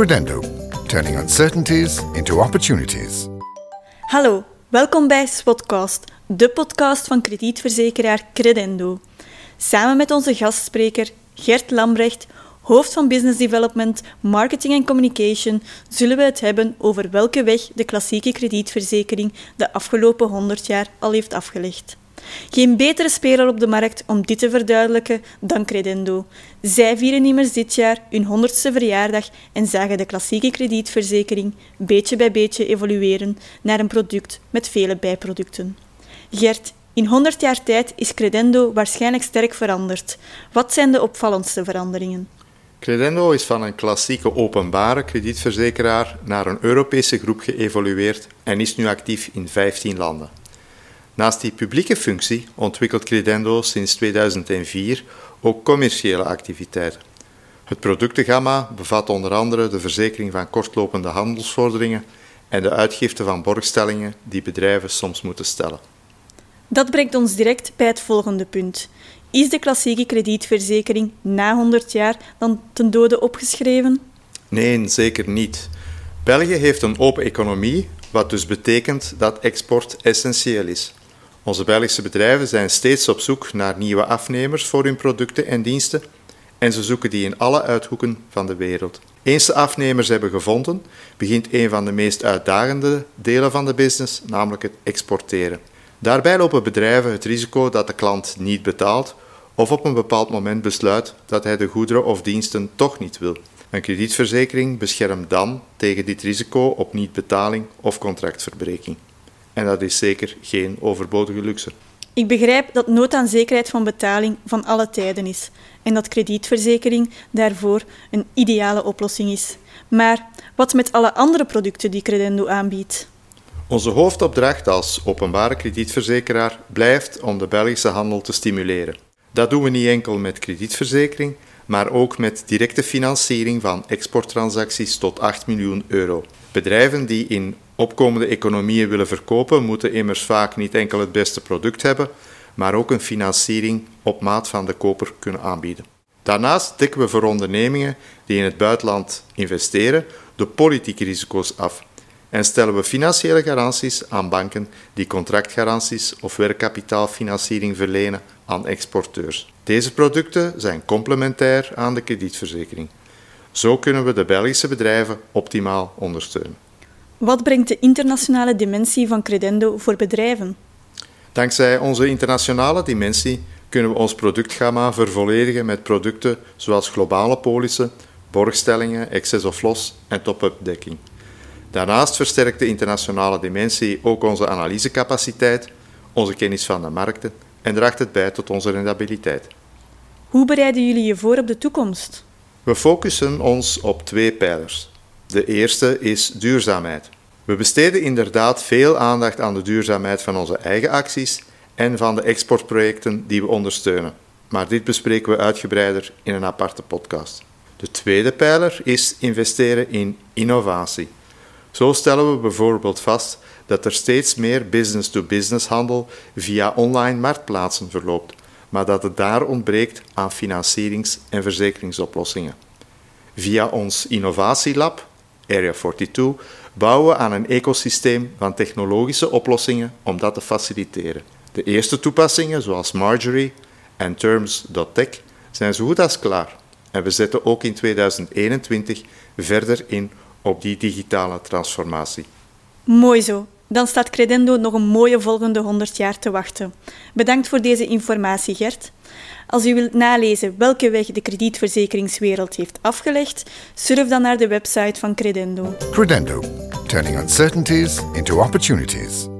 Credendo, turning uncertainties into opportunities. Hallo, welkom bij Spotcast, de podcast van kredietverzekeraar Credendo. Samen met onze gastspreker Gert Lambrecht, hoofd van Business Development, Marketing en Communication, zullen we het hebben over welke weg de klassieke kredietverzekering de afgelopen 100 jaar al heeft afgelegd. Geen betere speler op de markt om dit te verduidelijken dan Credendo. Zij vieren immers dit jaar hun 100ste verjaardag en zagen de klassieke kredietverzekering beetje bij beetje evolueren naar een product met vele bijproducten. Gert, in 100 jaar tijd is Credendo waarschijnlijk sterk veranderd. Wat zijn de opvallendste veranderingen? Credendo is van een klassieke openbare kredietverzekeraar naar een Europese groep geëvolueerd en is nu actief in 15 landen. Naast die publieke functie ontwikkelt Credendo sinds 2004 ook commerciële activiteiten. Het productengamma bevat onder andere de verzekering van kortlopende handelsvorderingen en de uitgifte van borgstellingen die bedrijven soms moeten stellen. Dat brengt ons direct bij het volgende punt. Is de klassieke kredietverzekering na 100 jaar dan ten dode opgeschreven? Nee, zeker niet. België heeft een open economie, wat dus betekent dat export essentieel is. Onze Belgische bedrijven zijn steeds op zoek naar nieuwe afnemers voor hun producten en diensten en ze zoeken die in alle uithoeken van de wereld. Eens de afnemers hebben gevonden, begint een van de meest uitdagende delen van de business, namelijk het exporteren. Daarbij lopen bedrijven het risico dat de klant niet betaalt of op een bepaald moment besluit dat hij de goederen of diensten toch niet wil. Een kredietverzekering beschermt dan tegen dit risico op niet-betaling of contractverbreking. En dat is zeker geen overbodige luxe. Ik begrijp dat nood aan zekerheid van betaling van alle tijden is en dat kredietverzekering daarvoor een ideale oplossing is. Maar wat met alle andere producten die Credendo aanbiedt? Onze hoofdopdracht als openbare kredietverzekeraar blijft om de Belgische handel te stimuleren. Dat doen we niet enkel met kredietverzekering, maar ook met directe financiering van exporttransacties tot 8 miljoen euro. Bedrijven die in opkomende economieën willen verkopen, moeten immers vaak niet enkel het beste product hebben, maar ook een financiering op maat van de koper kunnen aanbieden. Daarnaast dekken we voor ondernemingen die in het buitenland investeren de politieke risico's af en stellen we financiële garanties aan banken die contractgaranties of werkkapitaalfinanciering verlenen aan exporteurs. Deze producten zijn complementair aan de kredietverzekering. Zo kunnen we de Belgische bedrijven optimaal ondersteunen. Wat brengt de internationale dimensie van Credendo voor bedrijven? Dankzij onze internationale dimensie kunnen we ons productgamma vervolledigen met producten zoals globale polissen, borgstellingen, excess of loss en top-up dekking. Daarnaast versterkt de internationale dimensie ook onze analysecapaciteit, onze kennis van de markten en draagt het bij tot onze rendabiliteit. Hoe bereiden jullie je voor op de toekomst? We focussen ons op twee pijlers. De eerste is duurzaamheid. We besteden inderdaad veel aandacht aan de duurzaamheid van onze eigen acties en van de exportprojecten die we ondersteunen. Maar dit bespreken we uitgebreider in een aparte podcast. De tweede pijler is investeren in innovatie. Zo stellen we bijvoorbeeld vast dat er steeds meer business-to-business handel via online marktplaatsen verloopt, maar dat het daar ontbreekt aan financierings- en verzekeringsoplossingen. Via ons innovatielab Area 42, bouwen aan een ecosysteem van technologische oplossingen om dat te faciliteren. De eerste toepassingen, zoals Marjorie en Terms.tech, zijn zo goed als klaar. En we zetten ook in 2021 verder in op die digitale transformatie. Mooi zo. Dan staat Credendo nog een mooie volgende 100 jaar te wachten. Bedankt voor deze informatie, Gert. Als u wilt nalezen welke weg de kredietverzekeringswereld heeft afgelegd, surf dan naar de website van Credendo. Credendo, turning uncertainties into opportunities.